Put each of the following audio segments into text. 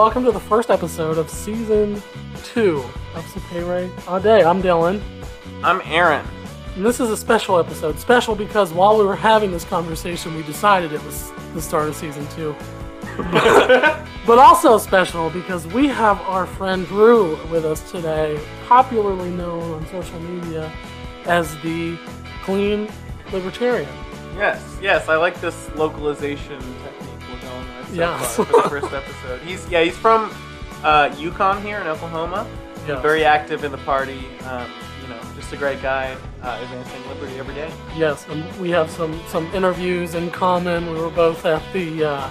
Welcome to the first episode of season two of Sapere All Day. I'm Dylan, I'm Aaron. and this is a special episode. Special because while we were having this conversation, we decided it was the start of season two. but also special because we have our friend Drew with us today, popularly known on social media as the Clean Libertarian. Yes, yes, I like this localization so Yes. far for the first episode. He's yeah, he's from uh, Yukon here in Oklahoma. Yeah. Very active in the party. Um, you know, just a great guy, uh, advancing liberty every day. Yes, and we have some some interviews in common. We were both at the uh,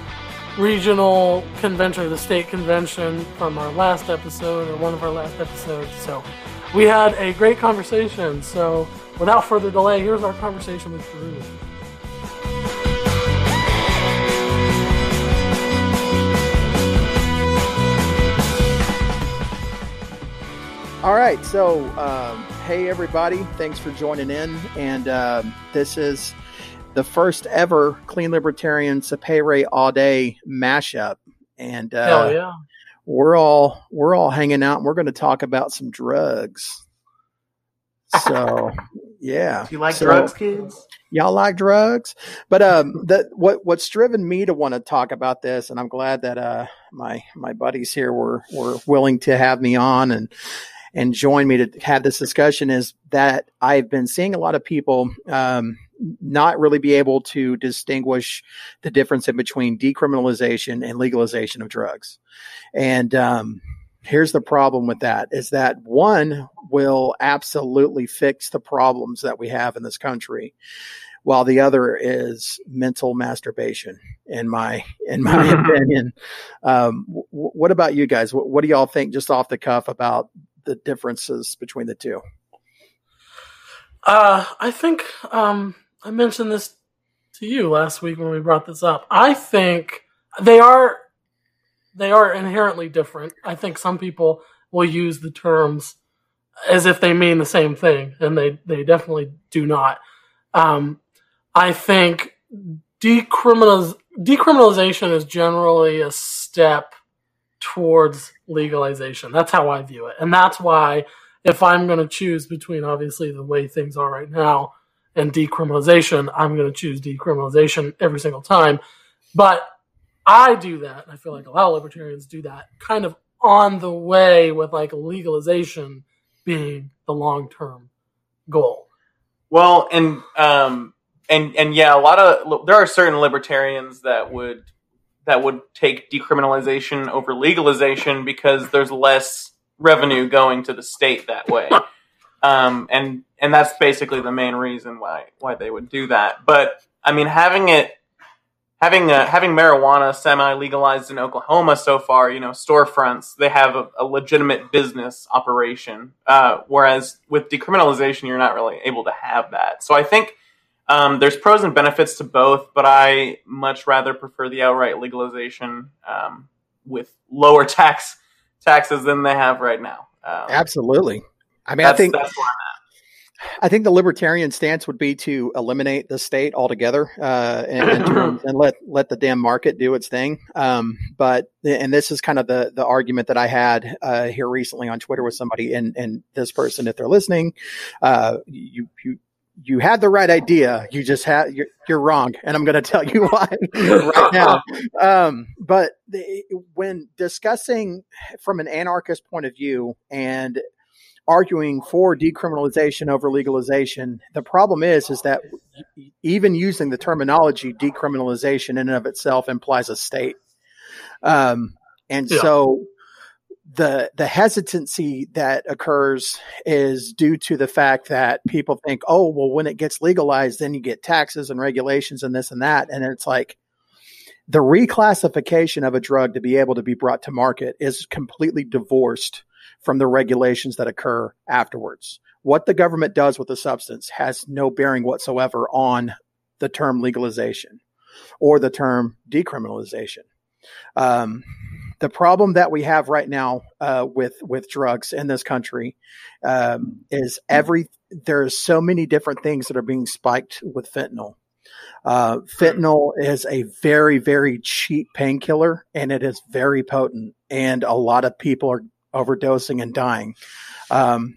regional convention, the state convention from our last episode or one of our last episodes. So we had a great conversation. So without further delay, here's our conversation with Drew. All right, so um, hey everybody, thanks for joining in, and um, this is the first ever Clean Libertarian Sapere All Day mashup, and uh, Hell yeah! we're all we're all hanging out. and We're going to talk about some drugs. So yeah, Do you like So- drugs, kids? y'all like drugs but um that what what's driven me to want to talk about this and i'm glad that uh my my buddies here were were willing to have me on and and join me to have this discussion is that i've been seeing a lot of people um not really be able to distinguish the difference in between decriminalization and legalization of drugs. And um here's the problem with that is that one will absolutely fix the problems that we have in this country while the other is mental masturbation in my in my opinion. Um, w- what about you guys? What, what do y'all think just off the cuff about the differences between the two Uh, I think um, I mentioned this to you last week when we brought this up. I think they are they are inherently different. I think some people will use the terms as if they mean the same thing, and they they definitely do not. Um, I think decriminaliz- decriminalization is generally a step towards legalization. That's how I view it, and that's why if I'm going to choose between obviously the way things are right now and decriminalization, I'm going to choose decriminalization every single time. But I do that, and I feel like a lot of libertarians do that kind of on the way with like legalization being the long term goal. Well, and um, and and yeah, a lot of there are certain libertarians that would that would take decriminalization over legalization because there's less revenue going to the state that way. Um, and and that's basically the main reason why why they would do that. But I mean, having it having uh, having marijuana semi legalized in Oklahoma so far, you know, storefronts they have a, a legitimate business operation. Uh, whereas with decriminalization, you're not really able to have that. So I think um, there's pros and benefits to both, but I much rather prefer the outright legalization um, with lower tax taxes than they have right now. Um, absolutely i mean i think that's where I think the libertarian stance would be to eliminate the state altogether uh, in terms, and let let the damn market do its thing. Um, but and this is kind of the the argument that I had uh, here recently on Twitter with somebody, and and this person, if they're listening, uh, you you you had the right idea. You just had you're, you're wrong, and I'm going to tell you why right now. Um, but the, when discussing from an anarchist point of view and arguing for decriminalization over legalization. The problem is, is that even using the terminology decriminalization in and of itself implies a state. Um, and Yeah. so the the hesitancy that occurs is due to the fact that people think, oh, well, when it gets legalized, then you get taxes and regulations and this and that, and it's like the reclassification of a drug to be able to be brought to market is completely divorced from the regulations that occur afterwards. What the government does with the substance has no bearing whatsoever on the term legalization or the term decriminalization. Um, the problem that we have right now uh, with with drugs in this country um, is every there's so many different things that are being spiked with fentanyl Uh, fentanyl is a very, very cheap painkiller and it is very potent. And a lot of people are overdosing and dying. Um,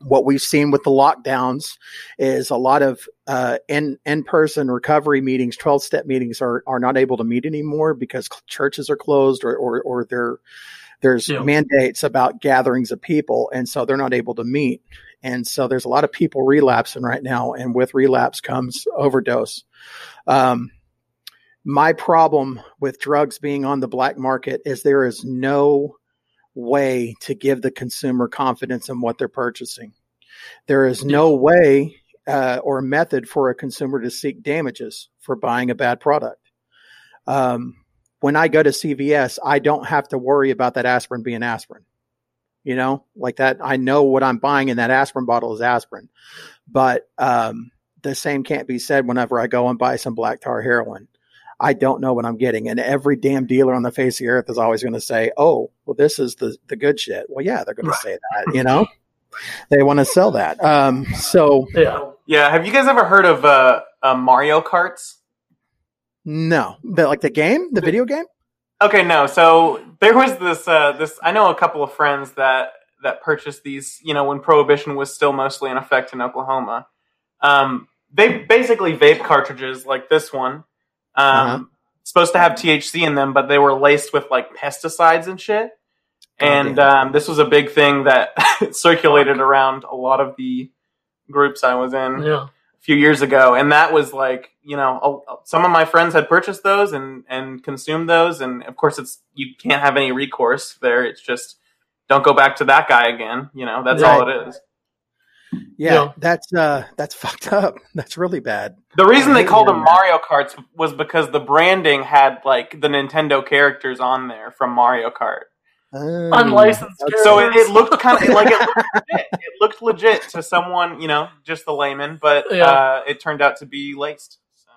what we've seen with the lockdowns is a lot of uh, in in person recovery meetings, twelve step meetings are are not able to meet anymore because churches are closed or or, or they're there's yeah. mandates about gatherings of people, and so they're not able to meet. And so there's a lot of people relapsing right now, and with relapse comes overdose. Um, my problem with drugs being on the black market is there is no way to give the consumer confidence in what they're purchasing. There is no way uh, or method for a consumer to seek damages for buying a bad product. Um, when I go to CVS, I don't have to worry about that aspirin being aspirin. You know, like that, I know what I'm buying in that aspirin bottle is aspirin. But um, the same can't be said whenever I go and buy some black tar heroin. I don't know what I'm getting. And every damn dealer on the face of the earth is always going to say, oh, well, this is the, the good shit. Well, yeah, they're going to say that, you know? they want to sell that. Um, so, yeah. Yeah. Have you guys ever heard of uh, uh, Mario Karts? No. The, like the game, the video game? Okay, no. So there was this, uh, this, I know a couple of friends that, that purchased these, you know, when prohibition was still mostly in effect in Oklahoma. Um, they basically vape cartridges like this one um, uh-huh. Supposed to have THC in them, but they were laced with like pesticides and shit. and um, this was a big thing that circulated around a lot of the groups I was in yeah. a few years ago. And that was like, you know, some of my friends had purchased those and, and consumed those. And of course, it's you can't have any recourse there. It's just don't go back to that guy again. You know, that's right. all it is. Yeah, you know? that's uh that's fucked up. That's really bad. The reason they called them Mario Karts was because the branding had like the Nintendo characters on there from Mario Kart. Um, Unlicensed. So it, it, looked kind of like it looked, legit. it looked legit to someone, you know, just the layman, but yeah. uh, it turned out to be laced. So.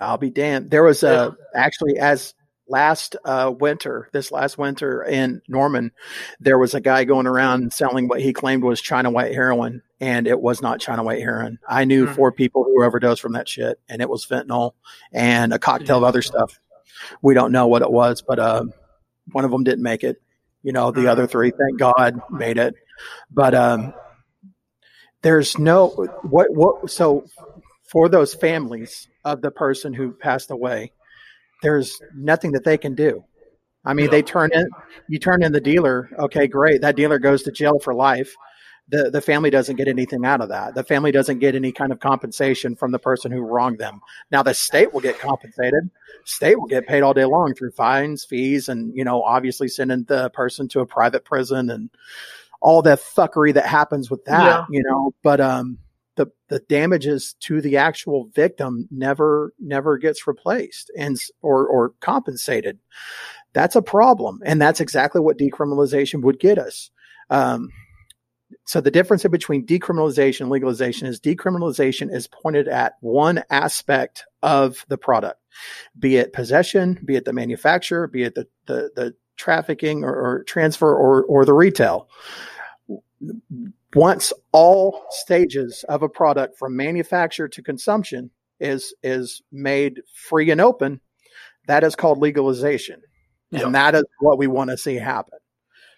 I'll be damned. There was a yeah. actually as last uh, winter, this last winter in Norman, there was a guy going around selling what he claimed was China white heroin, and it was not China white heroin. I knew mm-hmm. four people who overdosed from that shit, and it was fentanyl and a cocktail of other stuff. We don't know what it was, but uh, one of them didn't make it. You know, the other three, thank God, made it. But um, there's no what what. So for those families of the person who passed away, there's nothing that they can do. I mean, they turn in, you turn in the dealer. Okay, great. That dealer goes to jail for life. The, the family doesn't get anything out of that. The family doesn't get any kind of compensation from the person who wronged them. Now the state will get compensated. State will get paid all day long through fines, fees, and, you know, obviously sending the person to a private prison and all that fuckery that happens with that, yeah. you know, but, um, the the damages to the actual victim never never gets replaced and or or compensated. That's a problem, and that's exactly what decriminalization would get us. Um, so the difference between decriminalization and legalization is decriminalization is pointed at one aspect of the product, be it possession, be it the manufacturer, be it the the, the trafficking or, or transfer or or the retail once all stages of a product from manufacture to consumption is is made free and open, that is called legalization. And that is what we want to see happen.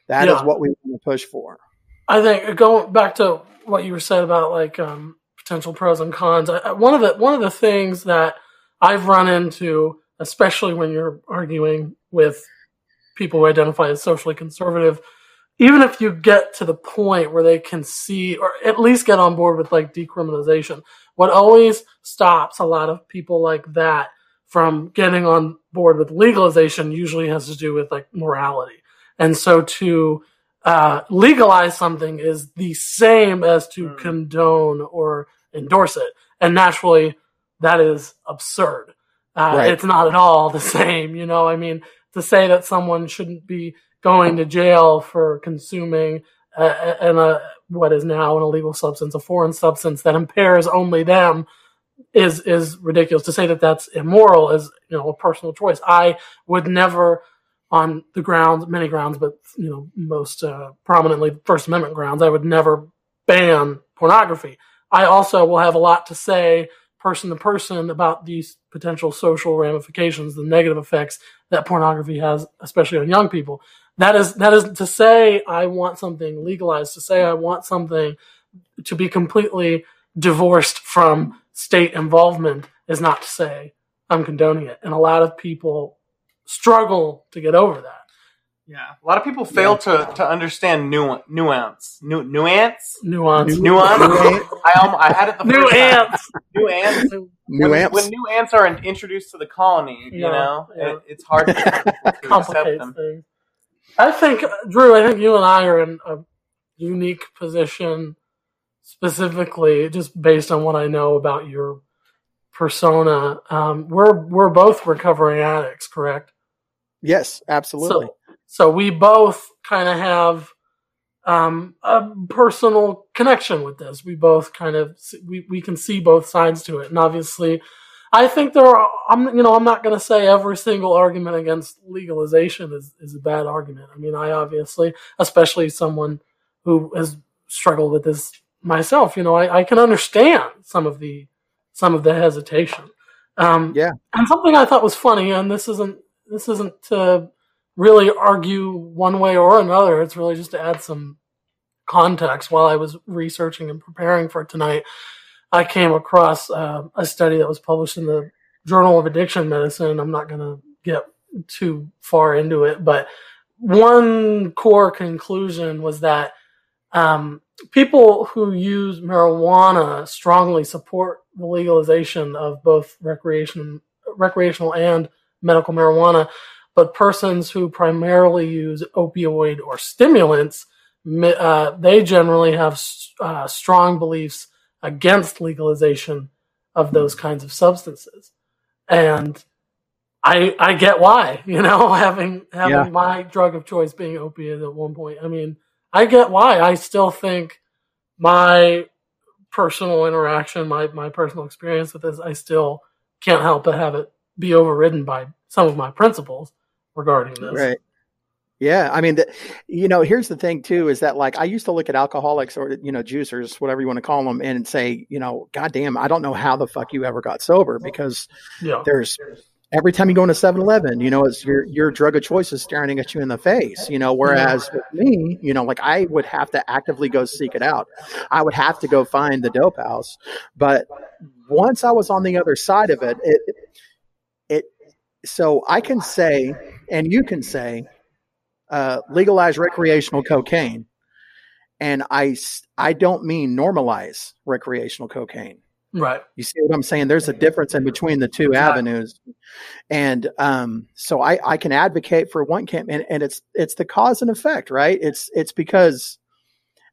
That yeah. is what we want to push for. I think going back to what you were said about like um, potential pros and cons. I, one of the one of the things that I've run into, especially when you're arguing with people who identify as socially conservative, even if you get to the point where they can see or at least get on board with like decriminalization, what always stops a lot of people like that from getting on board with legalization usually has to do with like morality. And so to uh, legalize something is the same as to mm. condone or endorse it. And naturally, that is absurd. Uh, right. It's not at all the same. You know, I mean, to say that someone shouldn't be going to jail for consuming uh, a, what is now an illegal substance, a foreign substance that impairs only them, is is ridiculous. To say that that's immoral is you know a personal choice. I would never, on the grounds, many grounds, but you know most uh, prominently First Amendment grounds, I would never ban pornography. I also will have a lot to say person to person about these potential social ramifications, the negative effects that pornography has, especially on young people. That is that is to say I want something legalized, to say I want something to be completely divorced from state involvement is not to say I'm condoning it. And a lot of people struggle to get over that. Yeah, a lot of people fail yeah. to, to understand nu- nuance. Nu- nuance? Nuance. Nuance. I, um, I had it the first nuance. time. Nuance. Nuance. When, when new ants are introduced to the colony, you know, yeah. it, it's hard to, to accept them. Things. I think, Drew, I think you and I are in a unique position specifically just based on what I know about your persona. Um, we're, we're both recovering addicts, correct? Yes, absolutely. So, so we both kind of have um, a personal connection with this. We both kind of we we can see both sides to it, and obviously, I think there are. I'm you know I'm not going to say every single argument against legalization is is a bad argument. I mean, I obviously, especially someone who has struggled with this myself, you know, I, I can understand some of the some of the hesitation. Um, yeah, and something I thought was funny, and this isn't this isn't to really argue one way or another. It's really just to add some context. While I was researching and preparing for tonight, I came across uh, a study that was published in the Journal of Addiction Medicine. I'm not going to get too far into it, but one core conclusion was that um, people who use marijuana strongly support the legalization of both recreation, recreational and medical marijuana but persons who primarily use opioid or stimulants, uh, they generally have uh, strong beliefs against legalization of those kinds of substances. And I I get why, you know, having having yeah. my drug of choice being opiate at one point. I mean, I get why. I still think my personal interaction, my my personal experience with this, I still can't help but have it be overridden by some of my principles regarding this. Right. Yeah, I mean, the, you know, here's the thing too is that like I used to look at alcoholics or you know juicers, whatever you want to call them, and say, you know, goddamn, I don't know how the fuck you ever got sober because yeah. there's every time you go into 7-Eleven, you know, it's your your drug of choice is staring at you in the face, you know. Whereas with me, you know, like I would have to actively go seek it out. I would have to go find the dope house, but once I was on the other side of it, it it so I can say and you can say uh, legalize recreational cocaine, and I I don't mean normalize recreational cocaine. Right. You see what I'm saying? There's a difference in between the two avenues, and um, so I I can advocate for one camp, and, and it's it's the cause and effect, right? It's it's because.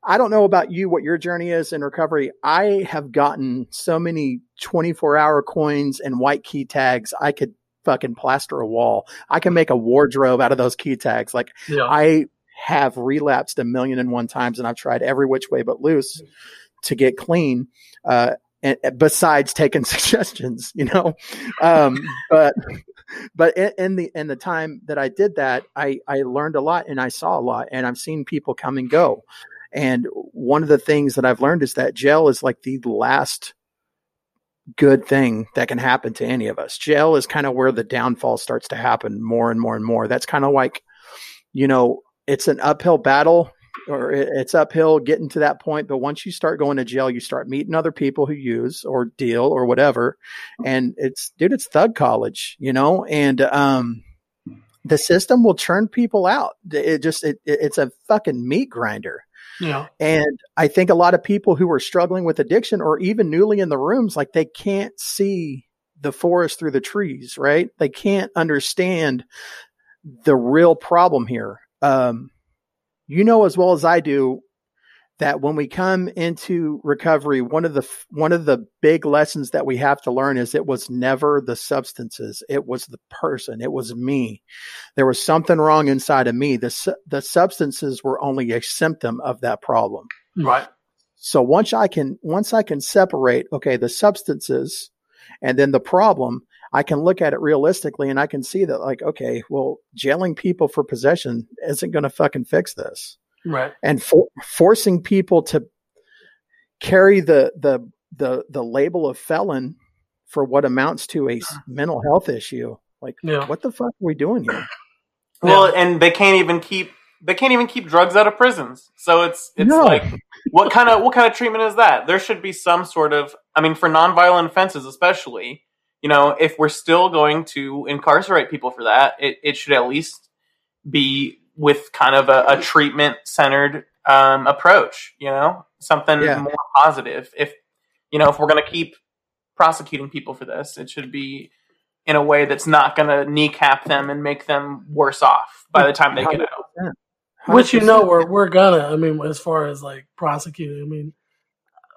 I don't know about you, what your journey is in recovery. I have gotten so many 24 hour coins and white key tags. I could fucking plaster a wall. I can make a wardrobe out of those key tags. Like yeah. I have relapsed a million and one times and I've tried every which way but loose to get clean. Uh, and, besides taking suggestions, you know, um, but, but in, in, the, in the time that I did that, I, I learned a lot and I saw a lot and I've seen people come and go. And one of the things that I've learned is that jail is like the last good thing that can happen to any of us. Jail is kind of where the downfall starts to happen more and more and more. That's kind of like, you know, it's an uphill battle or it's uphill getting to that point. But once you start going to jail, you start meeting other people who use or deal or whatever. And it's, dude, it's thug college, you know, and, um, the system will churn people out. It just, it, it's a fucking meat grinder. Yeah. And I think a lot of people who are struggling with addiction or even newly in the rooms, like they can't see the forest through the trees, right? They can't understand the real problem here. Um, you know as well as I do that when we come into recovery, one of the one of the big lessons that we have to learn is it was never the substances, it was the person, it was me. There was something wrong inside of me. The the substances were only a symptom of that problem. Hmm. Right. So once I can once I can separate, okay, the substances and then the problem, I can look at it realistically and I can see that like, okay, well, jailing people for possession isn't going to fucking fix this right and for, forcing people to carry the the the the label of felon for what amounts to a mental health issue. Like, Yeah. what the fuck are we doing here? Well, and they can't even keep they can't even keep drugs out of prisons. So it's it's No. like what kind of what kind of treatment is that? There should be some sort of I mean for nonviolent offenses especially, you know, if we're still going to incarcerate people for that, it, it should at least be with kind of a, a treatment centered um, approach, you know? Something Yeah. more positive. If you know, if we're gonna keep prosecuting people for this, it should be in a way that's not gonna kneecap them and make them worse off by the time they get out. Which you know we're we're gonna. I mean, as far as like prosecuting, I mean,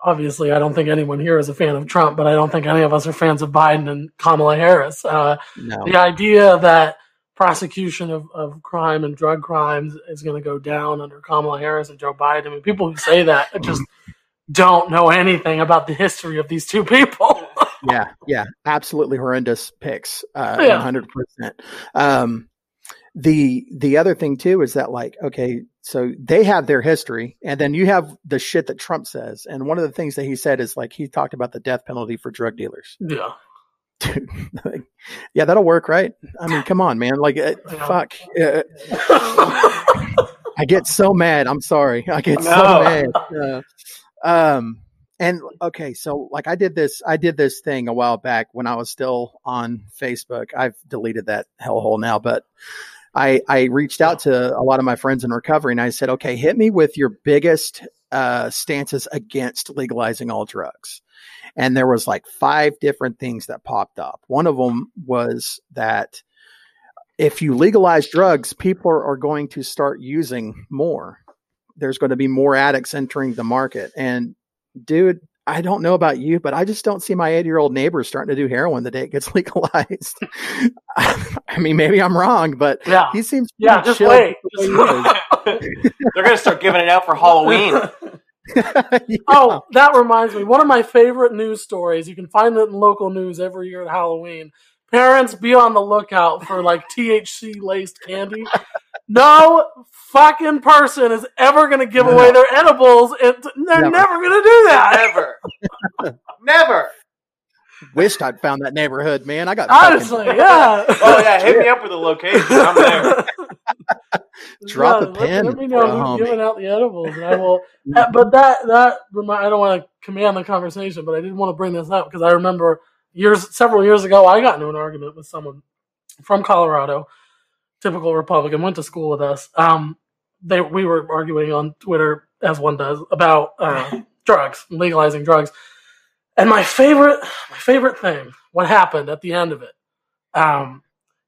obviously, I don't think anyone here is a fan of Trump, but I don't think any of us are fans of Biden and Kamala Harris. Uh, no. the idea that prosecution of, of crime and drug crimes is going to go down under Kamala Harris and Joe Biden. I mean, people who say that just don't know anything about the history of these two people. yeah, yeah, absolutely horrendous picks, uh, Yeah. one hundred percent. Um, the the other thing too is that like, okay, so they have their history, and then you have the shit that Trump says, and one of the things that he said is like he talked about the death penalty for drug dealers. yeah. Dude, like, yeah, that'll work, right? I mean, come on, man, like, uh, fuck. Uh, I get so mad. I'm sorry. I get so mad. Uh, um, and okay, so like I did this, I did this thing a while back when I was still on Facebook. I've deleted that hellhole now, but I I reached out to a lot of my friends in recovery and I said, okay, hit me with your biggest uh, stances against legalizing all drugs. And there was like five different things that popped up. One of them was that if you legalize drugs, people are, are going to start using more. There's going to be more addicts entering the market. And dude, I don't know about you, but I just don't see my 80 year old neighbor starting to do heroin the day it gets legalized. I mean, maybe I'm wrong, but Yeah. he seems Yeah, just chill wait. With the way he is. They're gonna start giving it out for Halloween. Yeah. Oh, that reminds me. One of my favorite news stories. You can find it in local news every year at Halloween. Parents, be on the lookout for like THC laced candy. No fucking person is ever going to give No. away their edibles. And they're Never. never, going to do that. Never. Never. Wished I'd found that neighborhood, man. I got fucking- Honestly, yeah. Oh yeah, hit me up with a location. I'm there. Drop a let- Let, me know who's homie. giving out the edibles, and I will. Uh, but that that remi- I don't want to command the conversation, but I did want to bring this up because I remember years, several years ago, I got into an argument with someone from Colorado, typical Republican, went to school with us. Um, they we were arguing on Twitter as one does about uh, drugs, legalizing drugs, and my favorite, my favorite thing, what happened at the end of it, um,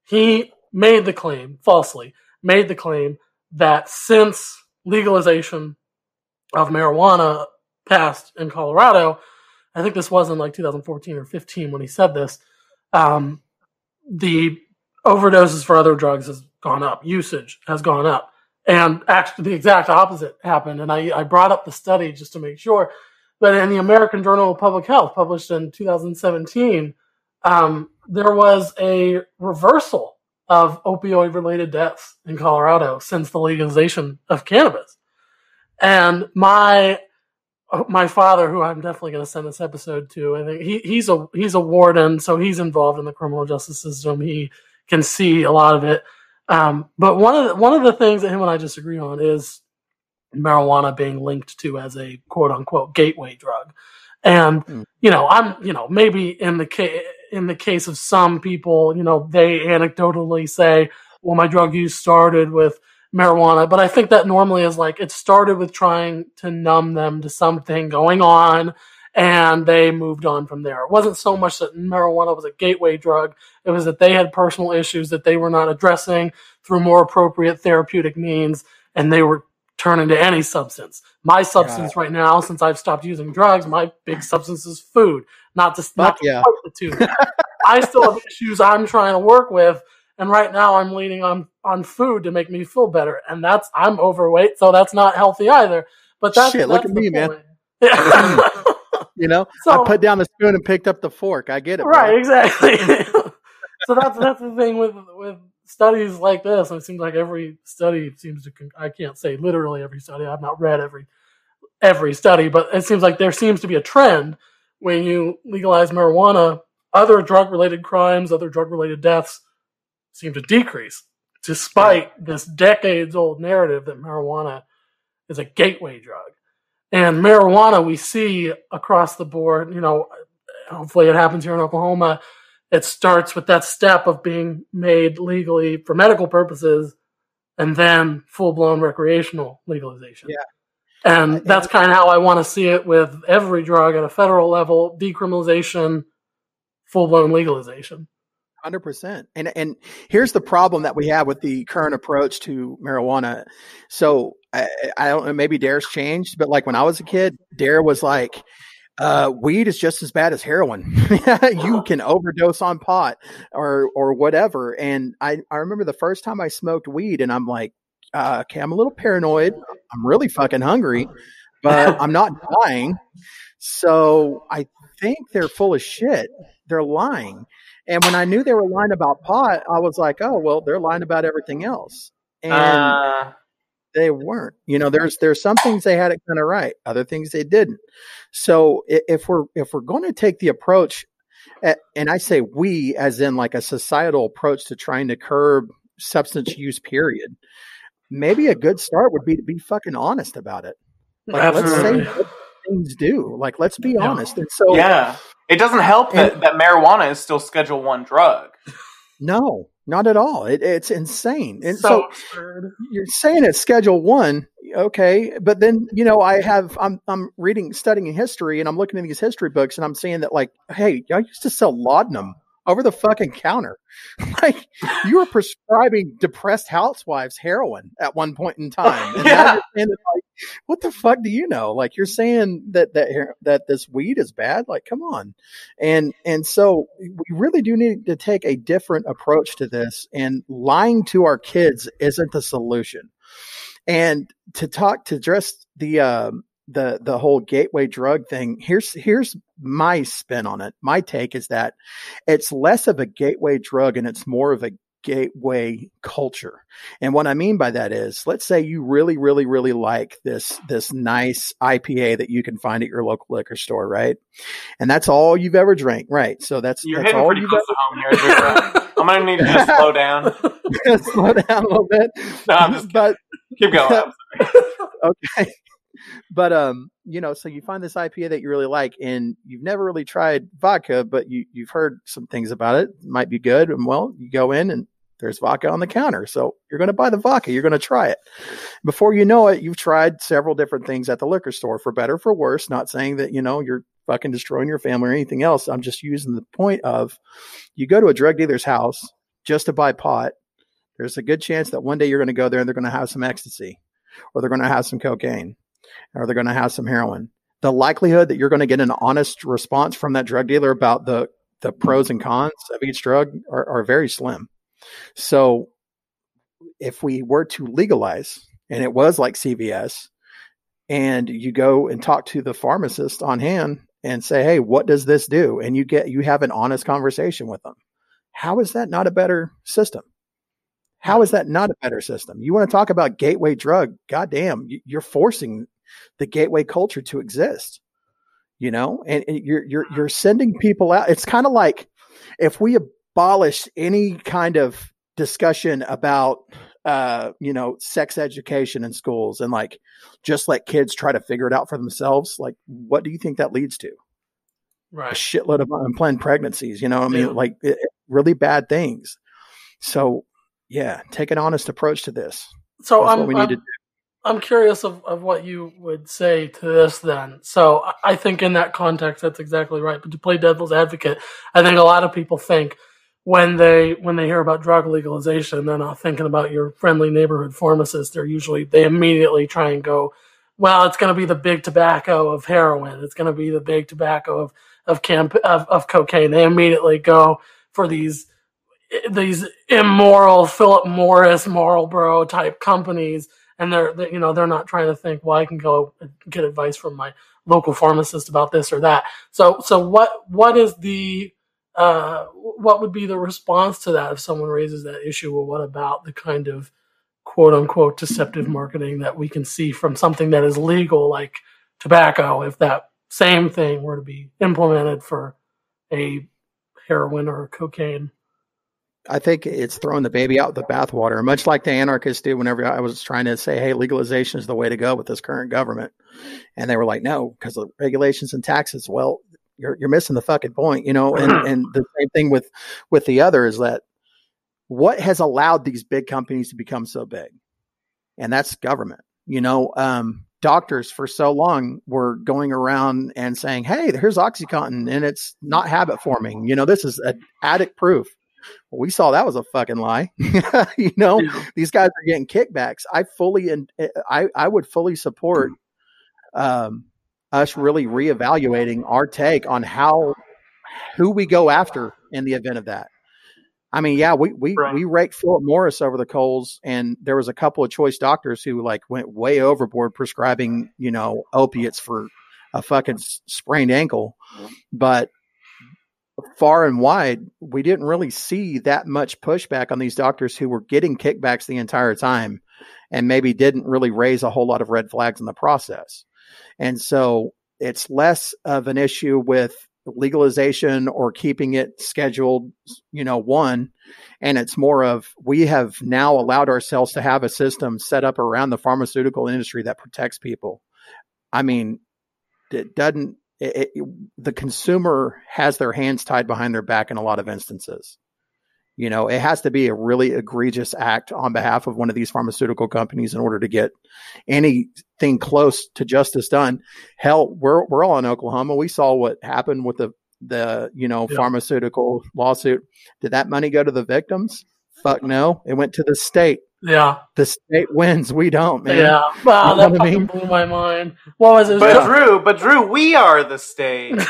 he made the claim falsely, made the claim that since legalization of marijuana passed in Colorado, I think this was in like 2014 or 15 when he said this, um, the overdoses for other drugs has gone up, usage has gone up. And actually, the exact opposite happened. And I, I brought up the study just to make sure. But in the American Journal of Public Health, published in 2017, um, there was a reversal of opioid related deaths in Colorado since the legalization of cannabis. And my my father, who I'm definitely going to send this episode to, I think he, he's a he's a warden, so he's involved in the criminal justice system. He can see a lot of it. Um, but one of the, one of the things that him and I disagree on is marijuana being linked to as a quote unquote gateway drug. And Mm. you know, I'm you know maybe in the case in the case of some people, you know, they anecdotally say, "Well, my drug use started with marijuana," but I think that normally is like it started with trying to numb them to something going on, and they moved on from there. It wasn't so much that marijuana was a gateway drug; it was that they had personal issues that they were not addressing through more appropriate therapeutic means, and they were turning to any substance. My substance right now, since I've stopped using drugs, my big substance is food. Not to not to yeah. fight the two. I still have issues I'm trying to work with, and right now I'm leaning on on food to make me feel better, and that's I'm overweight, so that's not healthy either. But that's Shit, look at me, man. point. Yeah. You know, So- I put down the spoon and picked up the fork. I get it. bro. right, exactly. so that's that's the thing with with studies like this. And it seems like every study seems to. con- I can't say literally every study. I've not read every every study, but it seems like there seems to be a trend when you legalize marijuana other drug related crimes, other drug related deaths seem to decrease, despite this decades old narrative that marijuana is a gateway drug. And marijuana, we see across the board, you know, hopefully it happens here in Oklahoma. It starts with that step of being made legally for medical purposes and then full blown recreational legalization. Yeah. And that's kind of how I want to see it with every drug at a federal level decriminalization, full blown legalization. Hundred percent. And and here's the problem that we have with the current approach to marijuana. So I, I don't know, maybe Dare's changed, but like when I was a kid, Dare was like, uh, weed is just as bad as heroin. you can overdose on pot or or whatever. And I I remember the first time I smoked weed, and I'm like, uh, okay, I'm a little paranoid. I'm really fucking hungry, but I'm not dying. So I think they're full of shit. They're lying. And when I knew they were lying about pot, I was like, oh well, they're lying about everything else. And Uh, they weren't. You know, there's there's some things they had it kind of right, other things they didn't. So if we're if we're going to take the approach, and I say we as in like a societal approach to trying to curb substance use, period. Maybe a good start would be to be fucking honest about it. Like let's say what things do. Like let's be Yeah. honest. And so yeah, it doesn't help that, that marijuana is still Schedule One drug. no, not at all. It, it's insane. And so so you're saying it's schedule one okay but then you know i have i'm i'm reading studying history and i'm looking at these history books and i'm seeing that like hey y'all used to sell laudanum over the fucking counter. Like you were prescribing depressed housewives heroin at one point in time. And Yeah. you're saying that, like what the fuck do you know? Like you're saying that that that this weed is bad? Like come on. And and so we really do need to take a different approach to this and lying to our kids isn't the solution. And to talk to address the um the the whole gateway drug thing here's here's my spin on it my take is that it's less of a gateway drug and it's more of a gateway culture and what i mean by that is let's say you really really really like this this nice ipa that you can find at your local liquor store right and that's all you've ever drank right so that's You're that's all pretty you've close to home here. I'm gonna need to slow down. ever slow down a little bit No, I'm just but keep going. Okay. But um, you know, so you find this IPA that you really like, and you've never really tried vodka, but you you've heard some things about it. Might be good, and well, you go in and there's vodka on the counter, so you're going to buy the vodka. You're going to try it. Before you know it, you've tried several different things at the liquor store, for better for worse. Not saying that you know you're fucking destroying your family or anything else. I'm just using the point of you go to a drug dealer's house just to buy pot. There's a good chance that one day you're going to go there and they're going to have some ecstasy, or they're going to have some cocaine or they're going to have some heroin. The likelihood that you're going to get an honest response from that drug dealer about the the pros and cons of each drug are, are very slim. So, if we were to legalize, and it was like CVS, and you go and talk to the pharmacist on hand and say, "Hey, what does this do?" and you get you have an honest conversation with them. How is that not a better system? How is that not a better system? You want to talk about gateway drug? Goddamn, you- you're forcing the gateway culture to exist. You know, and, and you're you're you're sending people out. It's kind of like if we abolished any kind of discussion about uh you know sex education in schools and like just let kids try to figure it out for themselves like what do you think that leads to a right. shitload of unplanned pregnancies. You know, what I mean, Yeah. like it, really bad things. So, yeah, take an honest approach to this. So That's I'm, what we need I'm, to do. I'm curious of, of what you would say to this then. So I- think in that context, that's exactly right. But to play devil's advocate, I think a lot of people think when they when they hear about drug legalization, they're not thinking about your friendly neighborhood pharmacist. They're usually they immediately try and go, well, it's going to be the big tobacco of heroin. It's going to be the big tobacco of of camp of, of cocaine. They immediately go for these these immoral Philip Morris Marlboro type companies and they're, they, you know they're not trying to think well I can go get advice from my local pharmacist about this or that so so what what is the uh, what would be the response to that if someone raises that issue well what about the kind of quote unquote deceptive marketing that we can see from something that is legal like tobacco if that same thing were to be implemented for a heroin or cocaine. I think it's throwing the baby out with the bathwater, much like the anarchists do whenever I was trying to say, hey, legalization is the way to go with this current government. And they were like, no, because of regulations and taxes. Well, you're, you're missing the fucking point, you know? And, and the same thing with, with the other is that what has allowed these big companies to become so big? And that's government, you know? Um, doctors for so long were going around and saying, Hey, here's Oxycontin and it's not habit forming. You know, this is an addict proof. Well, we saw that was a fucking lie. you know, yeah. these guys are getting kickbacks. I fully and I, I would fully support um, us really reevaluating our take on how who we go after in the event of that. I mean, yeah, we we right. we raked Philip Morris over the coals, and there was a couple of choice doctors who like went way overboard prescribing, you know, opiates for a fucking sprained ankle. But far and wide, we didn't really see that much pushback on these doctors who were getting kickbacks the entire time, and maybe didn't really raise a whole lot of red flags in the process. And so it's less of an issue with legalization or keeping it scheduled, you know, one. And it's more of we have now allowed ourselves to have a system set up around the pharmaceutical industry that protects people. I mean, it doesn't, it, it, the consumer has their hands tied behind their back in a lot of instances. You know, it has to be a really egregious act on behalf of one of these pharmaceutical companies in order to get anything close to justice done. Hell, we're we're all in Oklahoma. We saw what happened with the the you know yeah. pharmaceutical lawsuit. Did that money go to the victims? Fuck no. It went to the state. Yeah. The state wins. We don't, man. Yeah. Wow, that fucking I mean? blew my mind. What was it? But Drew, but Drew, we are the state.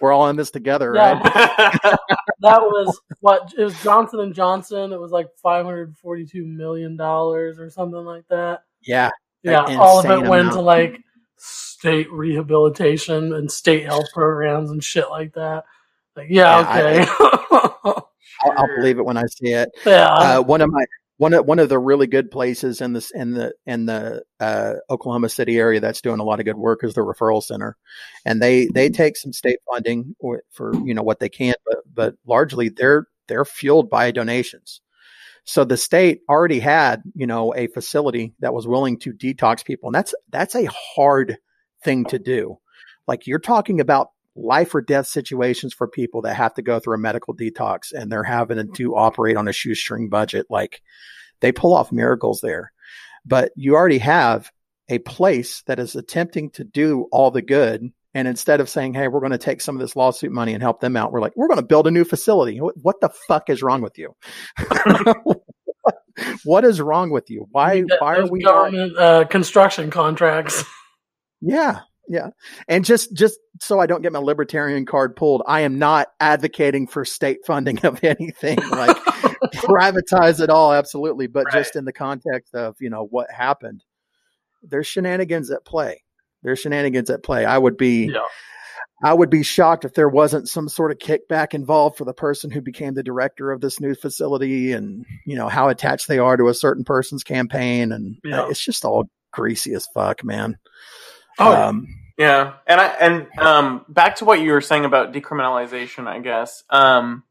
we're all in this together, right? that was what it was Johnson and Johnson. It was like five hundred forty-two million dollars or something like that. Yeah, yeah. All of it amount. went to like state rehabilitation and state health programs and shit like that. Like, yeah, yeah okay. I, I'll, I'll, believe it when I see it. Yeah. Uh, one of my one of one of the really good places in this in the in the uh, Oklahoma City area that's doing a lot of good work is the referral center, and they they mm-hmm. take some state funding for you know what they can, but but largely they're they're fueled by donations. So the state already had you know a facility that was willing to detox people, and that's that's a hard thing to do. Like you're talking about life or death situations for people that have to go through a medical detox and they're having to operate on a shoestring budget. Like they pull off miracles there, but you already have a place that is attempting to do all the good. And instead of saying, Hey, we're going to take some of this lawsuit money and help them out, we're like, we're going to build a new facility. What the fuck is wrong with you? what is wrong with you? Why, why are we government uh, construction contracts? Yeah, yeah. And just just so I don't get my libertarian card pulled, I am not advocating for state funding of anything like privatize it all absolutely, but right. just in the context of, you know, what happened. There's shenanigans at play. There's shenanigans at play. I would be yeah. I would be shocked if there wasn't some sort of kickback involved for the person who became the director of this new facility and, you know, how attached they are to a certain person's campaign and uh, yeah. it's just all greasy as fuck, man. Oh, um, yeah, and I and um, back to what you were saying about decriminalization, I guess. Um,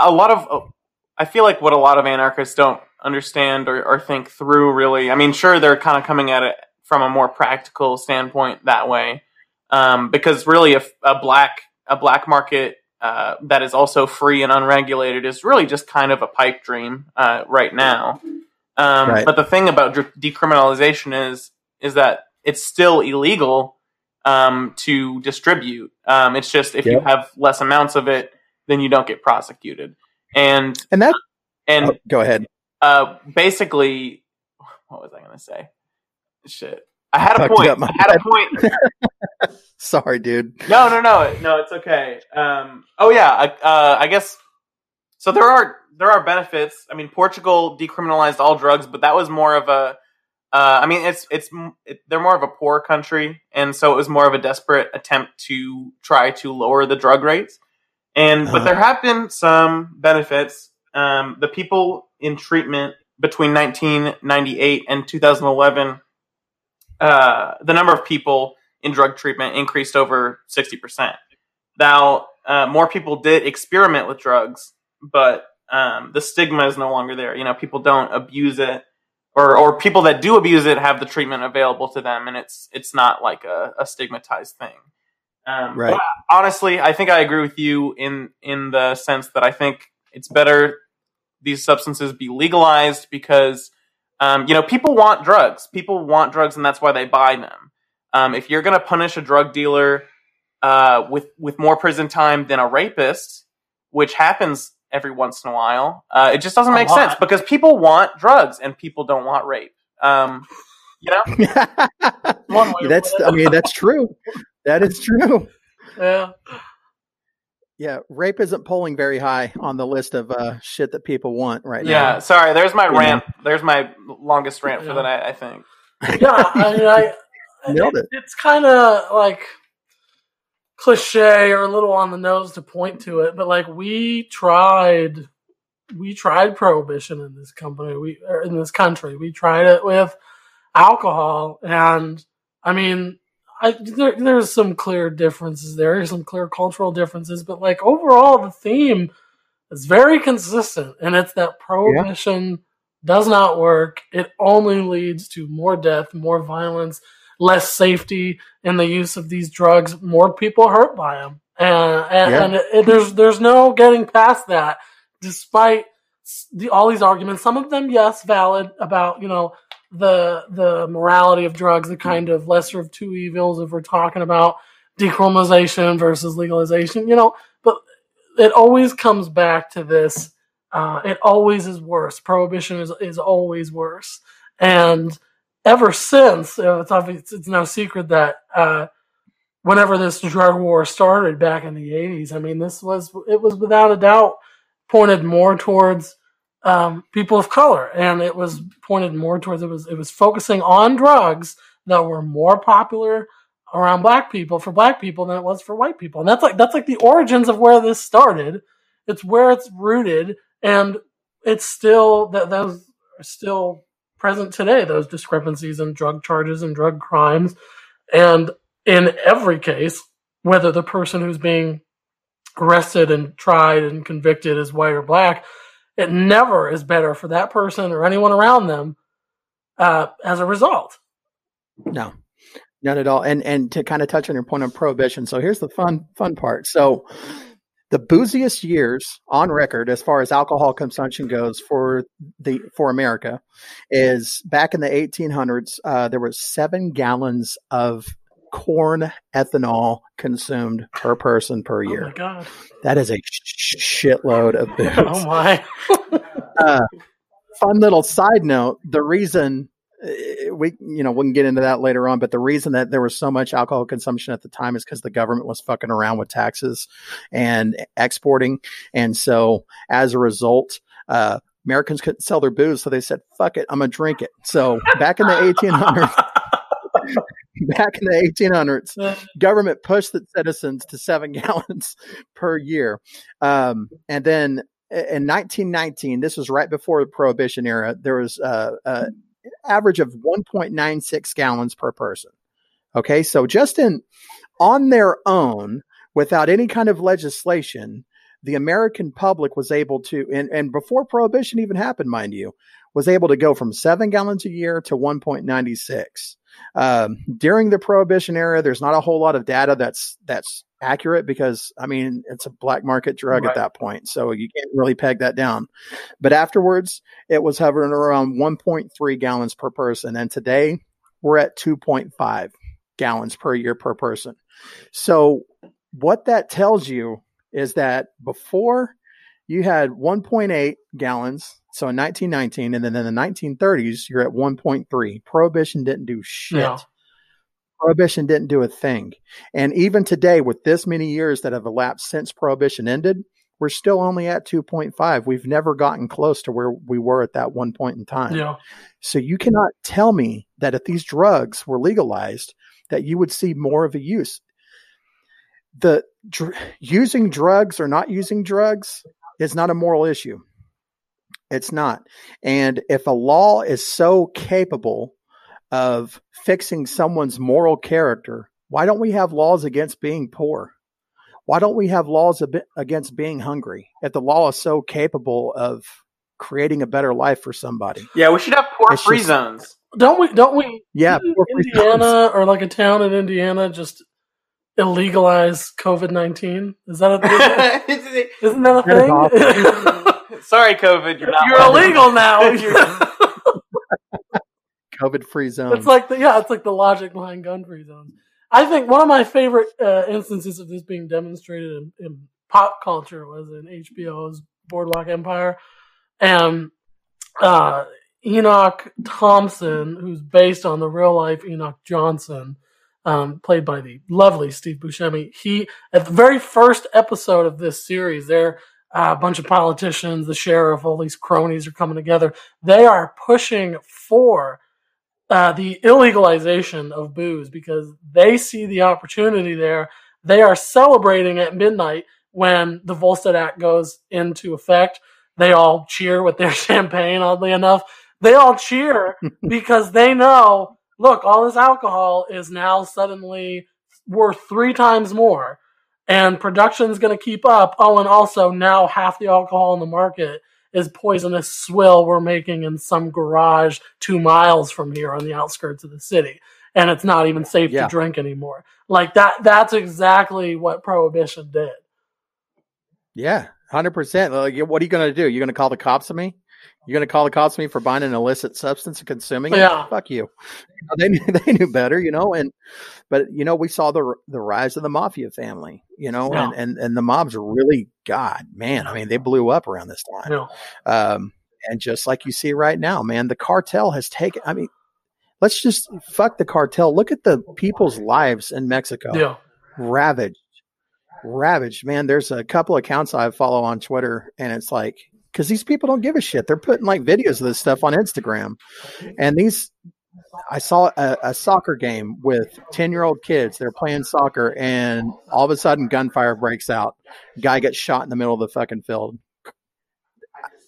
a lot of, I feel like what a lot of anarchists don't understand or, or think through really. I mean, sure, they're kind of coming at it from a more practical standpoint that way, um, because really, if a black a black market uh, that is also free and unregulated is really just kind of a pipe dream uh, right now. Um, right. But the thing about decriminalization is is that it's still illegal um, to distribute. Um, it's just if yep. you have less amounts of it, then you don't get prosecuted. And and that and oh, go ahead. Uh, basically, what was I going to say? Shit, I had a point. I had a point. Sorry, dude. No, no, no, no. It's okay. Um, oh yeah, I, uh, I guess. So there are there are benefits. I mean, Portugal decriminalized all drugs, but that was more of a uh, I mean, it's it's it, they're more of a poor country, and so it was more of a desperate attempt to try to lower the drug rates. And uh-huh. but there have been some benefits. Um, the people in treatment between 1998 and 2011, uh, the number of people in drug treatment increased over 60 percent. Now, uh, more people did experiment with drugs, but um, the stigma is no longer there. You know, people don't abuse it, or or people that do abuse it have the treatment available to them, and it's it's not like a, a stigmatized thing. Um, Right. but honestly, I think I agree with you in in the sense that I think it's better these substances be legalized because um, you know people want drugs. People want drugs, and that's why they buy them. Um, if you're going to punish a drug dealer uh, with with more prison time than a rapist, which happens every once in a while, uh, it just doesn't make sense because people want drugs and people don't want rape. Um, you know, One way that's I mean that's true. That is true. Yeah. Yeah, rape isn't polling very high on the list of uh, shit that people want right yeah. now. Sorry, there's my You rant. There's my longest rant for the night. I think. Yeah. I mean, I, Nailed it. It's kind of like cliche or a little on the nose to point to it, but like we tried, we tried prohibition in this company, we or in this country. We tried it with alcohol, and I mean, I there, there's some clear differences there, there's some clear cultural differences, but like overall, the theme is very consistent, and it's that prohibition does not work. It only leads to more death, more violence, less safety in the use of these drugs, more people hurt by them, and and, Yeah. and it, it- there's there's no getting past that. Despite the, all these arguments, some of them yes valid about you know the the morality of drugs, the kind of lesser of two evils if we're talking about decriminalization versus legalization, you know, but it always comes back to this. Uh, it always is worse. Prohibition is is always worse, and ever since uh, it's obvious it's no secret that uh, whenever this drug war started back in the 80s i mean this was it was without a doubt pointed more towards um, people of color. And it was pointed more towards it was it was focusing on drugs that were more popular around black people for black people than it was for white people. And that's like that's like the origins of where this started. It's where it's rooted. And it's still that those are still present today those discrepancies in drug charges and drug crimes and in every case whether the person who's being arrested and tried and convicted is white or black it never is better for that person or anyone around them uh, as a result No, none at all. And and to kind of touch on your point on prohibition. So here's the fun fun part. So the booziest years on record as far as alcohol consumption goes for the for America is back in the 1800s. Uh, there was seven gallons of corn ethanol consumed per person per oh my year. god That is a sh- shitload of booze. oh my uh, fun little side note the reason we you know we can get into that later on but the reason that there was so much alcohol consumption at the time is because the government was fucking around with taxes and exporting and so as a result uh Americans couldn't sell their booze, so they said, "Fuck it, I'm gonna drink it." So back in the 1800s, back in the 1800s, government pushed the citizens to seven gallons per year. Um, and then in 1919, this was right before the Prohibition era, there was uh, uh, average of 1.96 gallons per person. Okay, so just in on their own, without any kind of legislation, the American public was able to, and, and before Prohibition even happened, mind you, was able to go from seven gallons a year to 1.96. Um, during the Prohibition era, there's not a whole lot of data that's that's accurate because I mean it's a black market drug Right. at that point, so you can't really peg that down. But afterwards, it was hovering around 1.3 gallons per person, and today we're at 2.5 gallons per year per person. So what that tells you is that before you had 1.8 gallons, so in 1919, and then in the 1930s, you're at 1.3. Prohibition didn't do shit. No. Prohibition didn't do a thing. And even today, with this many years that have elapsed since Prohibition ended, we're still only at 2.5. We've never gotten close to where we were at that one point in time. yeah So you cannot tell me that if these drugs were legalized, that you would see more of a use. The dr- using drugs or not using drugs is not a moral issue. It's not. And if a law is so capable of fixing someone's moral character, why don't we have laws against being poor? why don't we have laws against being hungry? If the law is so capable of creating a better life for somebody, yeah, we should have poor free just, zones. Don't we? Don't we? Yeah, Indiana or like a town in Indiana just illegalize COVID nineteen. Is that a thing? isn't that a thing? Sorry, COVID, you're not. You're illegal now. COVID free zone. It's like the yeah, it's like the logic behind gun free zones. I think one of my favorite uh, instances of this being demonstrated in, in, pop culture was in HBO's Boardwalk Empire, and uh, Enoch Thompson, who's based on the real life Enoch Johnson, um, played by the lovely Steve Buscemi. He at the very first episode of this series, there uh, a bunch of politicians, the sheriff, all these cronies are coming together. They are pushing for uh, the illegalization of booze because they see the opportunity there. They are celebrating at midnight when the Volstead Act goes into effect. They all cheer with their champagne, oddly enough. They all cheer because they know, look, all this alcohol is now suddenly worth three times more and production's going to keep up. Oh, and also now half the alcohol in the market is poisonous swill we're making in some garage two miles from here on the outskirts of the city. And it's not even safe yeah. to drink anymore. Like that, that's exactly what prohibition did. Yeah, 100%. Like, what are you going to do? You're going to call the cops on me? You're going to call the cops on me for buying an illicit substance and consuming it? Yeah. Fuck you. They knew, they knew better, you know, and, but, you know, we saw the, the rise of the mafia family, you know, yeah. and, and, and the mobs really, God, man, I mean, they blew up around this time. Yeah. Um, and just like you see right now, man, the cartel has taken, I mean, let's just fuck the cartel. Look at the people's lives in Mexico. Yeah. Ravaged. Ravaged, man. There's a couple accounts I follow on Twitter, and it's like because these people don't give a shit. They're putting like videos of this stuff on Instagram, and these. I saw a, a soccer game with ten year old kids. They're playing soccer, and all of a sudden, gunfire breaks out. Guy gets shot in the middle of the fucking field.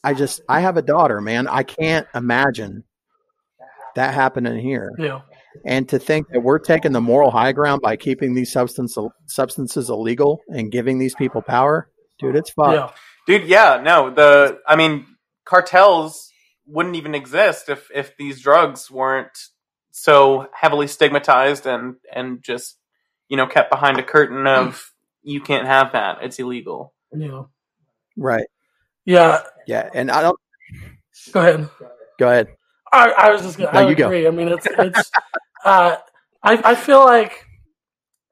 I just, I have a daughter, man. I can't imagine that happening here. Yeah. And to think that we're taking the moral high ground by keeping these substance substances illegal and giving these people power, dude, it's fun. Yeah. Dude, yeah, no, the I mean, cartels wouldn't even exist if if these drugs weren't so heavily stigmatized and and just you know kept behind a curtain of you can't have that it's illegal. Yeah. Right. Yeah. Yeah and i don't go ahead. Go ahead. I, I was just gonna no, I agree go. i mean it's it's uh i i feel like well,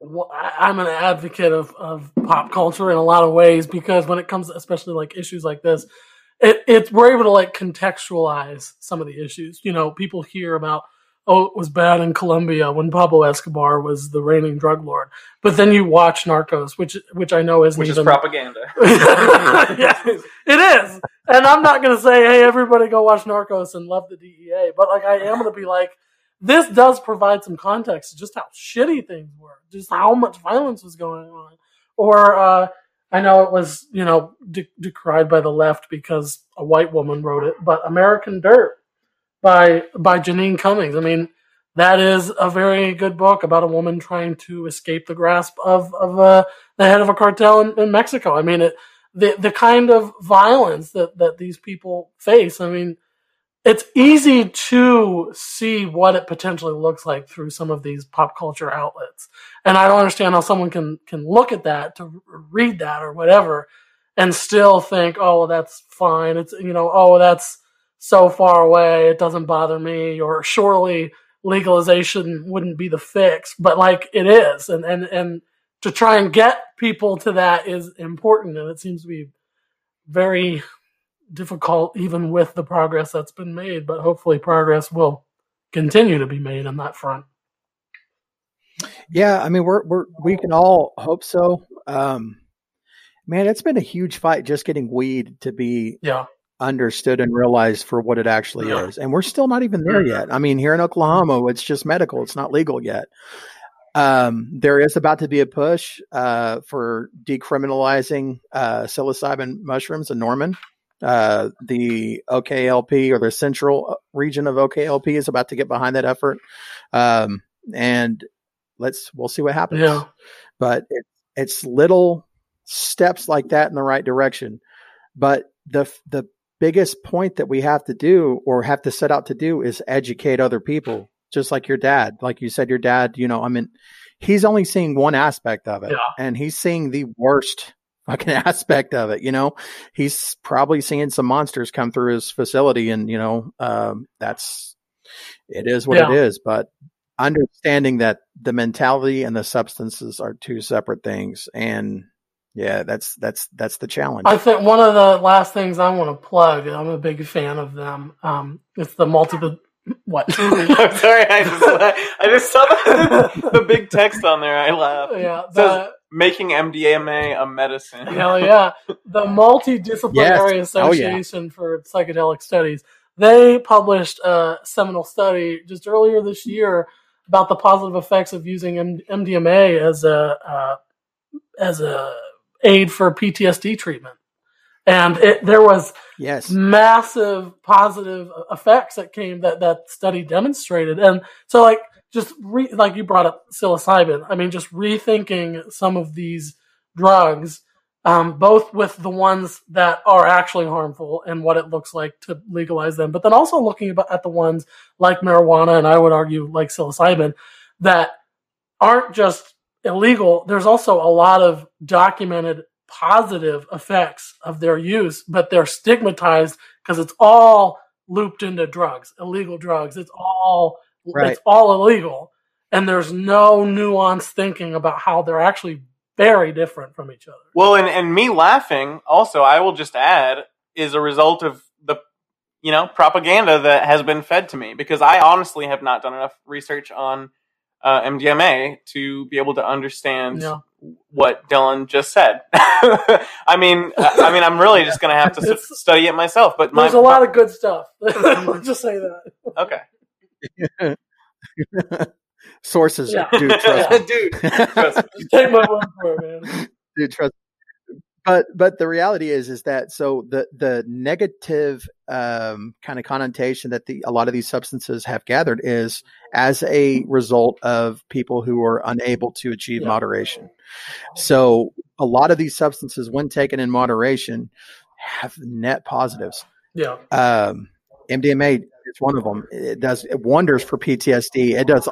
I'm an advocate of, of pop culture in a lot of ways because when it comes to especially like issues like this, it, it's we're able to like contextualize some of the issues. You know, people hear about oh it was bad in Colombia when Pablo Escobar was the reigning drug lord, but then you watch Narcos, which which I know isn't which even, is propaganda. yeah, it is, and I'm not gonna say hey everybody go watch Narcos and love the DEA, but like I am gonna be like this does provide some context to just how shitty things were, just how much violence was going on. Or uh, I know it was, you know, de- decried by the left because a white woman wrote it, but American Dirt by by Jeanine Cummins. I mean, that is a very good book about a woman trying to escape the grasp of of uh, the head of a cartel in, in Mexico. I mean, it the the kind of violence that that these people face. I mean it's easy to see what it potentially looks like through some of these pop culture outlets. And I don't understand how someone can can look at that to read that or whatever and still think, "Oh, that's fine. It's you know, oh, that's so far away. It doesn't bother me." Or surely legalization wouldn't be the fix, but like it is. And and and to try and get people to that is important and it seems to be very difficult even with the progress that's been made, but hopefully progress will continue to be made on that front. Yeah, I mean we're we're we can all hope so. Um man, it's been a huge fight just getting weed to be yeah understood and realized for what it actually yeah. is. And we're still not even there yet. I mean, here in Oklahoma, it's just medical. It's not legal yet. Um, there is about to be a push uh, for decriminalizing uh, psilocybin mushrooms in Norman. Uh, the OKLP or the central uh, region of OKLP is about to get behind that effort. Um, and let's, we'll see what happens. Yeah. But it, it's little, steps like that in the right direction. But the the biggest point that we have to do or have to set out to do is educate other people, just like your dad. Like you said, your dad, you know, I mean, he's only seeing one aspect of it, Yeah. and he's seeing the worst fucking aspect of it. You know, he's probably seeing some monsters come through his facility, and you know, um, that's it is what it Yeah. is. But understanding that the mentality and the substances are two separate things, and yeah, that's that's that's the challenge. I think one of the last things I want to plug, I'm a big fan of them. Um, it's the multi. What? I'm sorry, I just I just saw the, the big text on there. I laughed. yeah, It says, the, making MDMA a medicine. hell yeah, the Multidisciplinary Yes. Oh, yeah. Association for Psychedelic Studies. They published a seminal study just earlier this year about the positive effects of using MDMA as a uh, as a aid for PTSD treatment, and it, there was yes, massive positive effects that came that that study demonstrated. And so like just re, like you brought up psilocybin i mean just rethinking some of these drugs um, both with the ones that are actually harmful and what it looks like to legalize them but then also looking about, at the ones like marijuana and i would argue like psilocybin that aren't just illegal. There's also a lot of documented positive effects of their use, but they're stigmatized because it's all looped into drugs, illegal drugs. It's all Right. it's all illegal, and there's no nuanced thinking about how they're actually very different from each other. Well, and, and me laughing, also, I will just add, is a result of the, you know, propaganda that has been fed to me because I honestly have not done enough research on uh, MDMA to be able to understand Yeah. What Dylan just said. I mean, I I mean, I'm really just going to have to s- study it myself. But my, There's a lot of good stuff. Let's just say that. okay, sources Yeah. do trust me. dude. trust me. Just take my word for it, man. do trust but but the reality is is that so the the negative um, kind of connotation that the a lot of these substances have gathered is as a result of people who are unable to achieve Yeah. moderation so a lot of these substances when taken in moderation have net positives Yeah. um, MDMA is one of them. It does it wonders for PTSD. It does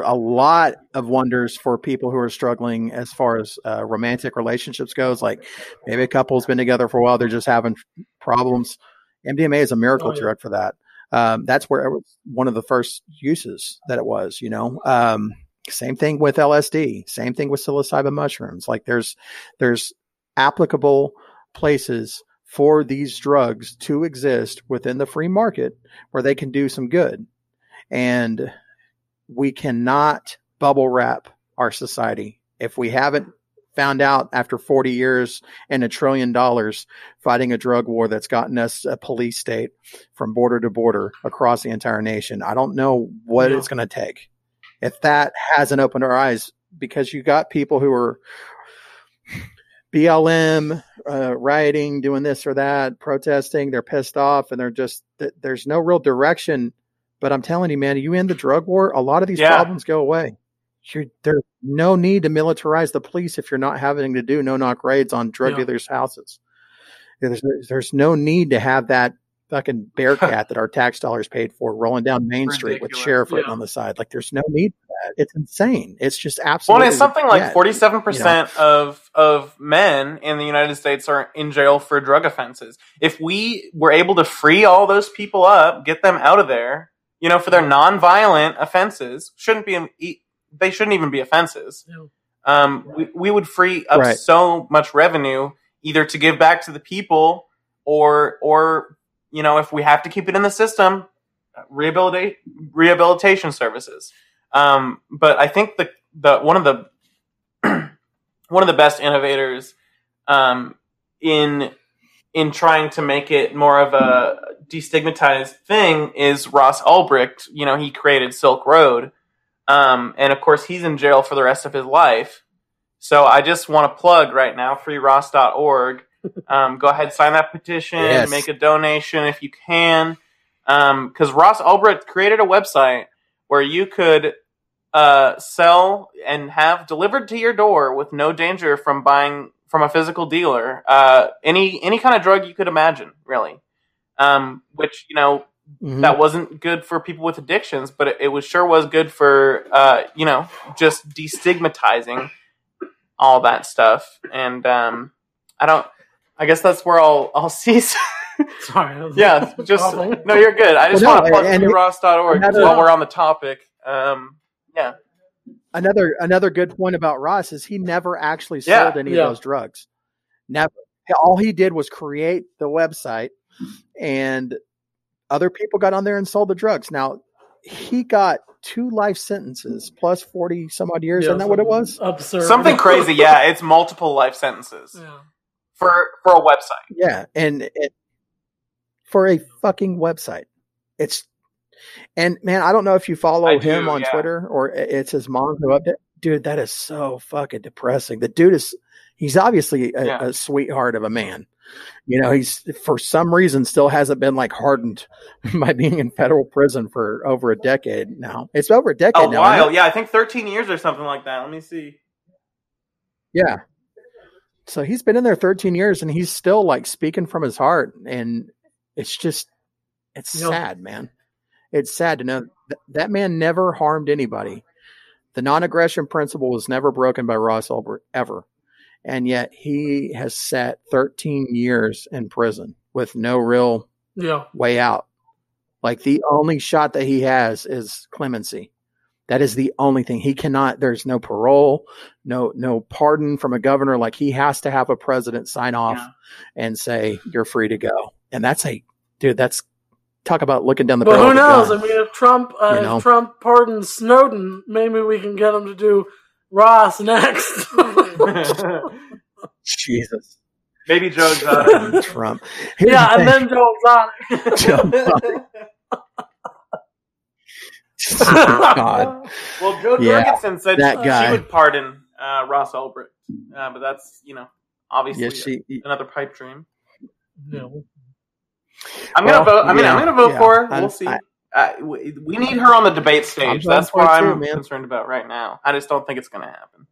a lot of wonders for people who are struggling as far as uh, romantic relationships goes. Like maybe a couple's been together for a while, they're just having problems. MDMA is a miracle Oh, yeah. drug for that. Um, that's where it was one of the first uses that it was. You know, um, same thing with LSD. Same thing with psilocybin mushrooms. Like there's there's applicable places for these drugs to exist within the free market where they can do some good. And we cannot bubble wrap our society. If we haven't found out after 40 years and a trillion dollars fighting a drug war that's gotten us a police state from border to border across the entire nation, I don't know what it's going to take. If that hasn't opened our eyes, because you got people who are BLM uh, rioting, doing this or that, protesting. They're pissed off, and they're just there's no real direction. But I'm telling you, man, you end the drug war, a lot of these Yeah. problems go away. You're, there's no need to militarize the police if you're not having to do no knock raids on drug Yeah. dealers' houses. There's there's no need to have that fucking bearcat that our tax dollars paid for rolling down Main Street with Ridiculous. sheriff written Yeah. on the side. Like, there's no need for that. It's insane. It's just Well, absolutely. and it's something like forty-seven percent of of men in the United States are in jail for drug offenses. If we were able to free all those people up, get them out of there, you know, for their non-violent offenses, shouldn't be e, they shouldn't even be offenses. Yeah. Um, we, we would free up Right. so much revenue either to give back to the people or or you know if we have to keep it in the system, rehabilitate rehabilitation services. Um, but I think the the one of the one of the best innovators um, in in trying to make it more of a destigmatized thing is Ross Ulbricht. You know, he created Silk Road, um, and of course, he's in jail for the rest of his life. So I just want to plug right now, freeross.org. Um, go ahead, sign that petition, Yes. make a donation if you can. Because Ross Ulbricht created a website where you could uh, sell and have delivered to your door with no danger from buying from a physical dealer. Uh, any any kind of drug you could imagine, really. Um, which you know Mhm. that wasn't good for people with addictions, but it, it was sure was good for uh, you know just destigmatizing all that stuff. And um, I don't. I guess that's where I'll I'll cease. Sorry. Yeah, just coughing. no, you're good. I just Well, want no, to plug and- ross.org another- while we're on the topic. Um, yeah, another another good point about Ross is he never actually Yeah, sold any yeah. of those drugs. Never. All he did was create the website, and other people got on there and sold the drugs. Now he got two life sentences plus forty some odd years. Yeah, Isn't that what it was? Absurd. something crazy. Yeah, it's multiple life sentences Yeah. for for a website. Yeah, and it, for a fucking website, it's and man, I don't know if you follow I do, him on yeah. Twitter or it's his mom who update. Dude, that is so fucking depressing. The dude is he's obviously a, Yeah. a sweetheart of a man. You know, he's for some reason still hasn't been like hardened by being in federal prison for over a decade now. It's over a decade A now. while, yeah. I think 13 years or something like that. Let me see. Yeah. So he's been in there 13 years and he's still like speaking from his heart. And it's just, it's Yeah. sad, man. It's sad to know that that man never harmed anybody. The non aggression principle was never broken by Ross Ulbricht ever. And yet he has sat 13 years in prison with no real Yeah. way out. Like the only shot that he has is clemency. That is the only thing he cannot. There's no parole, no no pardon from a governor. Like he has to have a president sign off Yeah. and say you're free to go. And that's a dude. That's talk about looking down the But barrel. who knows? I mean, if Trump uh, You know? if Trump pardons Snowden, maybe we can get him to do Ross next. Jesus, Maybe Joe Exotic. Trump. yeah, and then Joe Exotic. Joe God, well, Jo Yeah, Jorgensen said that she, guy. she would pardon uh, Ross Ulbricht, uh, but that's you know obviously yeah, she. another pipe dream. No. I'm gonna vote. I mean, yeah, I'm gonna vote yeah. for her. We'll see. I- uh, we, we need her on the debate stage. That's what I'm man. concerned about right now. I just don't think it's going to happen.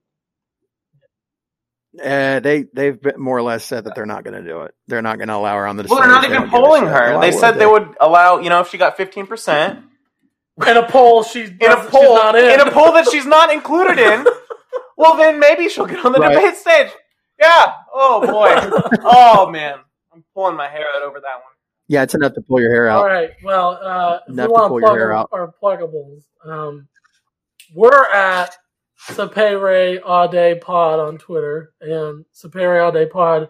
Uh, they they've been more or less said that they're not going to do it. They're not going to allow her on the. Well, they're not stage. They even don't give a polling her. Why They said they would allow. You know, if she got 15 percent In a poll, she in a she's poll not in. in a poll that she's not included in, well, then maybe she'll get on the Right. debate stage. Yeah. Oh boy. oh man, I'm pulling my hair out over that one. Yeah, it's enough to pull your hair out. All right. Well, uh, if Enough we to pull to your hair our, out. our pluggables, um, we're at Sapere Aude Pod on Twitter and Sapere Aude Pod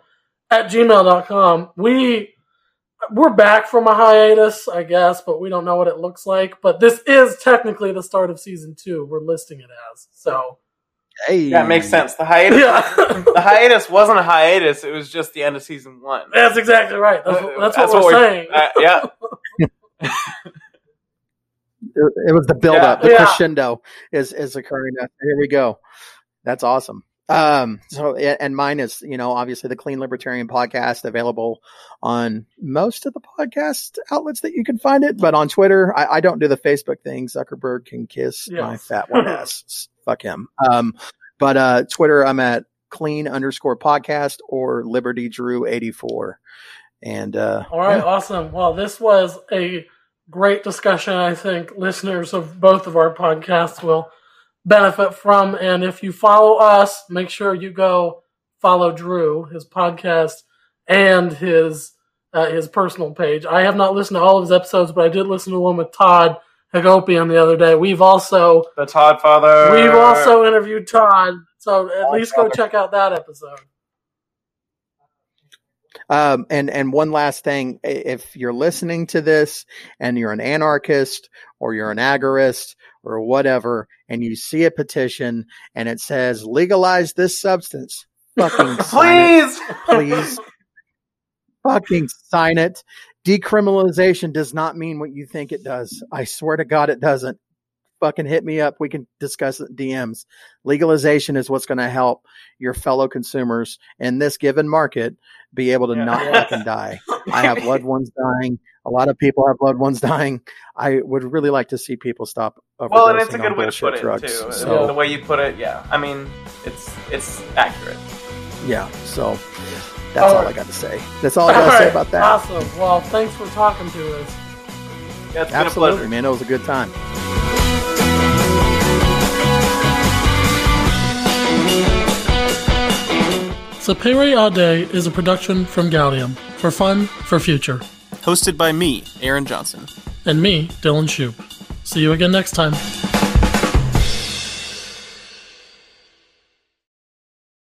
at gmail.com. We we're back from a hiatus, I guess, but we don't know what it looks like. But this is technically the start of season two. We're listing it as so. Hey, Yeah, it makes sense. The hiatus. Yeah, The hiatus wasn't a hiatus. It was just the end of season one. that's exactly right. That's, what- that's, what we're we're- saying. uh, yeah. It, was the build Yeah. up, the Yeah. crescendo is is occurring. Here we go. That's awesome. Um, so and mine is, you know, obviously the Clean Libertarian podcast available on most of the podcast outlets that you can find it, but on Twitter, I, I don't do the Facebook thing. Zuckerberg can kiss Yes. my fat white ass. Fuck him. Um, but uh, Twitter, I'm at clean underscore podcast or Liberty Drew 84. And uh, All right, yeah. awesome. Well, this was a great discussion. I think listeners of both of our podcasts will benefit from. And if you follow us, make sure you go follow Drew, his podcast, and his uh, his personal page. I have not listened to all of his episodes, but I did listen to one with Todd Hagopian the other day. We've also The Todd Father. we've also interviewed Todd, so at Todd least go Father. check out that episode. Um, and and one last thing, if you're listening to this and you're an anarchist or you're an agorist or whatever, and you see a petition and it says legalize this substance, fucking it, Please. please, fucking sign it. Decriminalization does not mean what you think it does. I swear to God, it doesn't. Fucking hit me up. We can discuss DMs. Legalization is what's going to help your fellow consumers in this given market be able to Yeah. not fucking die. I have loved ones dying. A lot of people have loved ones dying. I would really like to see people stop overdosing Well, and it's a on good way to put it drugs. too. So, The way you put it, yeah. I mean, it's it's accurate. yeah. So that's all, All I got to say. That's all I got to say about that. Awesome. Well, thanks for talking to us. Yeah, it's been a Absolutely, man. It was a good time. Sapere Aude is a production from Gaudium for fun for future. Hosted by me, Aaron Johnson. And me, Dylan Shoup. See you again next time.